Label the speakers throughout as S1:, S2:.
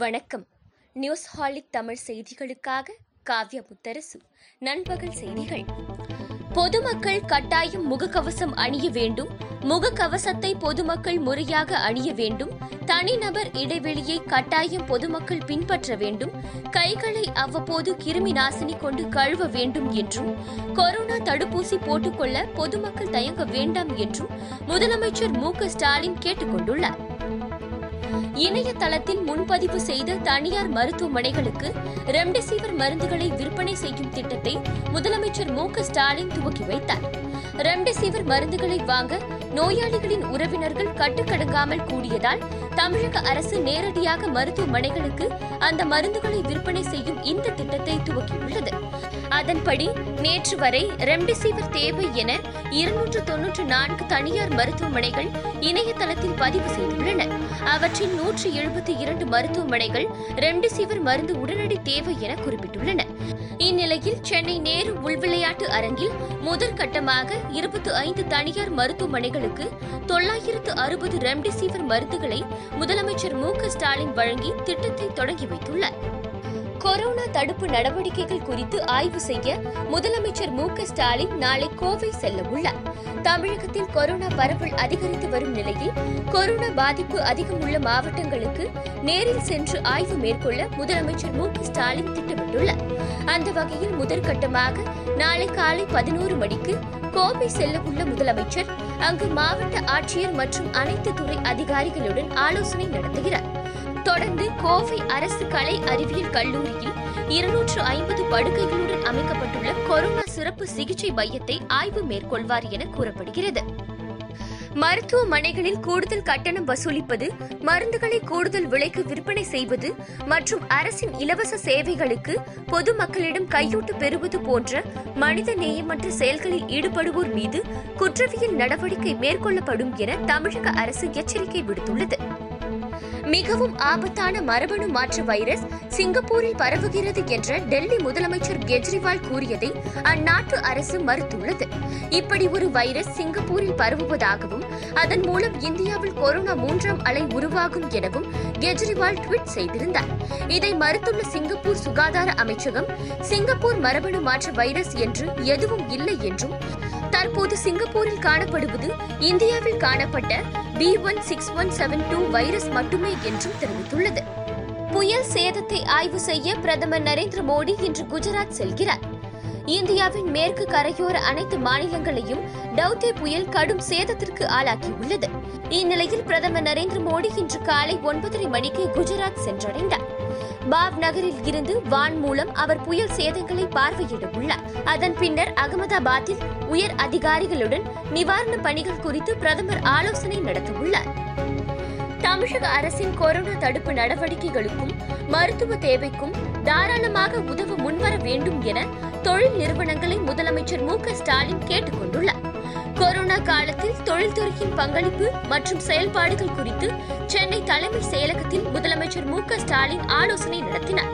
S1: வணக்கம் நியூஸ் ஹாலிக் தமிழ் செய்திகளுக்காக காவ்ய முத்தரசு நண்பகல் செய்திகள் பொதுமக்கள் கட்டாயம் முகக்கவசம் அணிய வேண்டும் முகக்கவசத்தை பொதுமக்கள் முறையாக அணிய வேண்டும் தனிநபர் இடைவெளியை கட்டாயம் பொதுமக்கள் பின்பற்ற வேண்டும் கைகளை அவ்வப்போது கிருமி நாசினி கொண்டு கழுவ வேண்டும் என்றும் கொரோனா தடுப்பூசி போட்டுக்கொள்ள பொதுமக்கள் தயங்க வேண்டாம் என்றும் முதலமைச்சர் மு ஸ்டாலின் கேட்டுக்கொண்டுள்ளார் இணையதளத்தில் முன்பதிவு செய்த தனியார் மருத்துவமனைகளுக்கு ரெம்டெசிவிர் மருந்துகளை விற்பனை செய்யும் திட்டத்தை முதலமைச்சர் மு ஸ்டாலின் துவக்கி வைத்தார் ரெம்டெசிவிர் மருந்துகளை வாங்க நோயாளிகளின் உறவினர்கள் கட்டுக்கடங்காமல் கூடியதால் தமிழக அரசு நேரடியாக மருத்துவமனைகளுக்கு அந்த மருந்துகளை விற்பனை செய்யும் இந்த திட்டத்தை துவக்கியுள்ளது அதன்படி நேற்று வரை ரெம்டெசிவிர் தேவை என இருநூற்று தொன்னூற்று நான்கு தனியார் மருத்துவமனைகள் இணையதளத்தில் பதிவு செய்துள்ளன அவற்றில் நூற்று எழுபத்தி இரண்டு மருத்துவமனைகள் ரெம்டெசிவிர் மருந்து உடனடி தேவை என குறிப்பிட்டுள்ளன இந்நிலையில் சென்னை நேரு உள்விளையாட்டு அரங்கில் முதற்கட்டமாக இருபத்தி ஐந்து தனியார் மருத்துவமனைகளுக்கு தொள்ளாயிரத்து அறுபது ரெம்டெசிவிர் மருந்துகளை முதலமைச்சர் மு ஸ்டாலின் வழங்கி திட்டத்தை தொடங்கி வைத்துள்ளார் கொரோனா தடுப்பு நடவடிக்கைகள் குறித்து ஆய்வு செய்ய முதலமைச்சர் மு ஸ்டாலின் நாளை கோவை செல்ல உள்ளார் தமிழகத்தில் கொரோனா பரவல் அதிகரித்து வரும் நிலையில் கொரோனா பாதிப்பு அதிகம் உள்ள மாவட்டங்களுக்கு நேரில் சென்று ஆய்வு மேற்கொள்ள முதலமைச்சர் மு ஸ்டாலின் திட்டமிட்டுள்ளார் அந்த வகையில் முதற்கட்டமாக நாளை காலை பதினோரு மணிக்கு கோவை செல்ல உள்ள முதலமைச்சர் அங்கு மாவட்ட ஆட்சியர் மற்றும் அனைத்து துறை அதிகாரிகளுடன் ஆலோசனை நடத்துகிறார் தொடர்ந்து கோவை அரசு கலை அறிவியல் கல்லூரியில் இருநூற்று ஐம்பது படுக்கைகளுடன் அமைக்கப்பட்டுள்ள கொரோனா சிறப்பு சிகிச்சை மையத்தை ஆய்வு மேற்கொள்வார் என கூறப்படுகிறது மருத்துவமனைகளில் கூடுதல் கட்டணம் வசூலிப்பது மருந்துகளை கூடுதல் விலைக்கு விற்பனை செய்வது மற்றும் அரசின் இலவச சேவைகளுக்கு பொதுமக்களிடம் கையூட்டு பெறுவது போன்ற மனித நேயமற்ற செயல்களில் ஈடுபடுவோர் மீது குற்றவியல் நடவடிக்கை மேற்கொள்ளப்படும் என தமிழக அரசு எச்சரிக்கை விடுத்துள்ளது மிகவும் ஆபத்தான மரபணு மாற்று வைரஸ் சிங்கப்பூரில் பரவுகிறது என்ற டெல்லி முதலமைச்சர் கெஜ்ரிவால் கூறியதை அந்நாட்டு அரசு மறுத்துள்ளது இப்படி ஒரு வைரஸ் சிங்கப்பூரில் பரவுவதாகவும் அதன் மூலம் இந்தியாவில் கொரோனா மூன்றாம் அலை உருவாகும் எனவும் கெஜ்ரிவால் ட்வீட் செய்திருந்தார் இதை மறுத்துள்ள சிங்கப்பூர் சுகாதார அமைச்சகம் சிங்கப்பூர் மரபணு மாற்று வைரஸ் என்று எதுவும் இல்லை என்றும் தற்போது சிங்கப்பூரில் காணப்படுவது இந்தியாவில் காணப்பட்ட B one six one seven two virus மட்டுமே என்றும் தெரிவித்துள்ளது புயல் சேதத்தை ஆய்வு செய்ய பிரதமர் நரேந்திர மோடி இன்று குஜராத் செல்கிறார் இந்தியாவின் மேற்கு கரையோர அனைத்து மாநிலங்களையும் டவுதே புயல் கடும் சேதத்திற்கு ஆளாக்கியுள்ளது இந்நிலையில் பிரதமர் நரேந்திர மோடி இன்று காலை ஒன்பதரை மணிக்கு குஜராத் சென்றடைந்தார் பாவ் நகரில் இருந்து வான் மூலம் அவர் புயல் சேதங்களை பார்வையிட உள்ளார் அதன் பின்னர் அகமதாபாத்தில் உயர் அதிகாரிகளுடன் நிவாரண பணிகள் குறித்து பிரதமர் ஆலோசனை நடத்தவுள்ளார் தமிழக அரசின் கொரோனா தடுப்பு நடவடிக்கைகளுக்கும் மருத்துவ தேவைக்கும் தாராளமாக உதவ முன்வர வேண்டும் என தொழில் நிறுவனங்களை முதலமைச்சர் மு க ஸ்டாலின் கேட்டுக் கொண்டுள்ளார் கொரோனா காலத்தில் தொழில்துறையின் பங்களிப்பு மற்றும் செயல்பாடுகள் குறித்து சென்னை தலைமை செயலகத்தில் முதலமைச்சர் மு க ஸ்டாலின் ஆலோசனை நடத்தினார்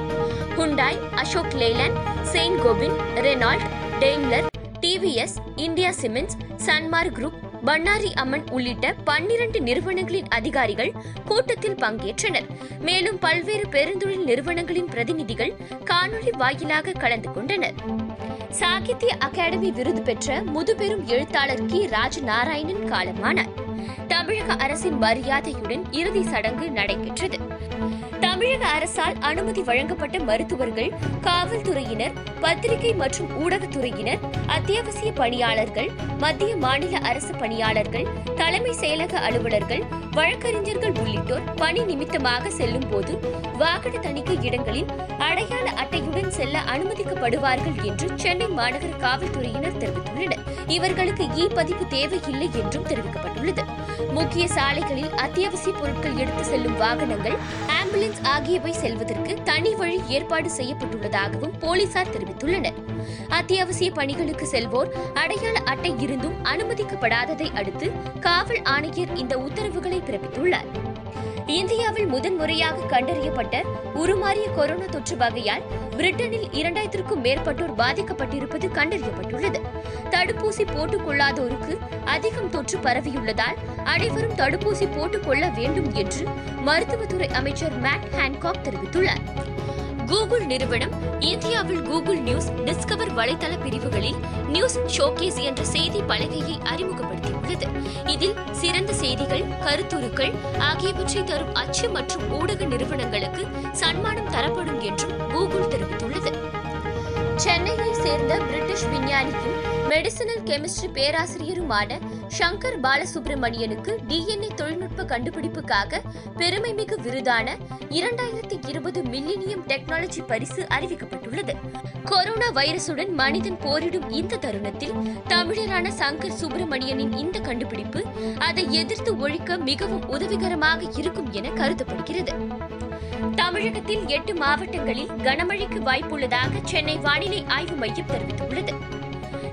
S1: Hyundai Ashok Leyland Saint Gobain Renault Daimler TVS India Cements Sanmar group Bannari Amman உள்ளிட்ட பன்னிரண்டு நிறுவனங்களின் அதிகாரிகள் கூட்டத்தில் பங்கேற்றனர் மேலும் பல்வேறு பெருந்தொழில் நிறுவனங்களின் பிரதிநிதிகள் காணொலி வாயிலாக கலந்து கொண்டனர் சாகித்ய அகாடமி விருது பெற்ற முதுபெரும் எழுத்தாளர் கி ராஜநாராயணன் காலமானார் தமிழக அரசின் மரியாதையுடன் இறுதி சடங்கு நடைபெற்றது தமிழக அரசால் அனுமதி வழங்கப்பட்ட மருத்துவர்கள் காவல்துறையினர் பத்திரிகை மற்றும் ஊடகத்துறையினர் அத்தியாவசிய பணியாளர்கள் மத்திய மாநில அரசு பணியாளர்கள் தலைமை செயலக அலுவலர்கள் வழக்கறிஞர்கள் உள்ளிட்டோர் பணி நிமித்தமாக செல்லும் போது வாகன தணிக்கை இடங்களில் அடையாள அட்டையுடன் செல்ல அனுமதிக்கப்படுவார்கள் என்று சென்னை மாநகர காவல்துறையினர் தெரிவித்துள்ளனர் இவர்களுக்கு இ பதிப்பு தேவையில்லை என்றும் தெரிவிக்கப்பட்டுள்ளது முக்கிய சாலைகளில் அத்தியாவசிய பொருட்கள் எடுத்து செல்லும் வாகனங்கள் ஆம்புலன்ஸ் ஆகியவை செல்வதற்கு தனி வழி ஏற்பாடு செய்யப்பட்டுள்ளதாகவும் போலீசார் தெரிவித்துள்ளனர் அத்தியாவசிய பணிகளுக்கு செல்வோர் அடையாள அட்டை இருந்தும் அனுமதிக்கப்படாததை அடுத்து காவல் ஆணையர் இந்த உத்தரவுகளை பிறப்பித்துள்ளார் இந்தியாவில் முதன்முறையாக கண்டறியப்பட்ட உருமாறிய கொரோனா தொற்று வகையால் பிரிட்டனில் இரண்டாயிரத்திற்கும் மேற்பட்டோர் பாதிக்கப்பட்டிருப்பது கண்டறியப்பட்டுள்ளது தடுப்பூசி போட்டுக் கொள்ளாதோருக்கு அதிகம் தொற்று பரவியுள்ளதால் அனைவரும் தடுப்பூசி போட்டுக் கொள்ள வேண்டும் என்று மருத்துவத்துறை அமைச்சர் மேட் ஹான்காக் தெரிவித்துள்ளார் கூகுள் நிறுவனம் இந்தியாவில் கூகுள் நியூஸ் டிஸ்கவர் வலைதள பிரிவுகளில் நியூஸ் ஷோகேஸ் என்ற செய்தி பலகையை அறிமுகப்படுத்தியுள்ளது இதில் சிறந்த செய்திகள் கருத்துருக்கள் ஆகியவற்றை தரும் அச்சு மற்றும் ஊடக நிறுவனங்களுக்கு சன்மானம் தரப்படும் என்றும் கூகுள் தெரிவித்துள்ளது சென்னையை சேர்ந்த பிரிட்டிஷ் விஞ்ஞானியும் மெடிசினல் கெமிஸ்ட்ரி பேராசிரியருமான சங்கர் பாலசுப்ரமணியனுக்கு டிஎன்ஏ தொழில்நுட்ப கண்டுபிடிப்புக்காக பெருமைமிகு விருதான இரண்டாயிரத்தி இருபது மில்லினியம் டெக்னாலஜி பரிசு அறிவிக்கப்பட்டுள்ளது கொரோனா வைரசுடன் மனிதன் போரிடும் இந்த தருணத்தில் தமிழரான சங்கர் சுப்பிரமணியனின் இந்த கண்டுபிடிப்பு அதை எதிர்த்து ஒழிக்க மிகவும் உதவிகரமாக இருக்கும் என கருதப்படுகிறது தமிழகத்தில் எட்டு மாவட்டங்களில் கனமழைக்கு வாய்ப்புள்ளதாக சென்னை வானிலை ஆய்வு மையம் தெரிவித்துள்ளது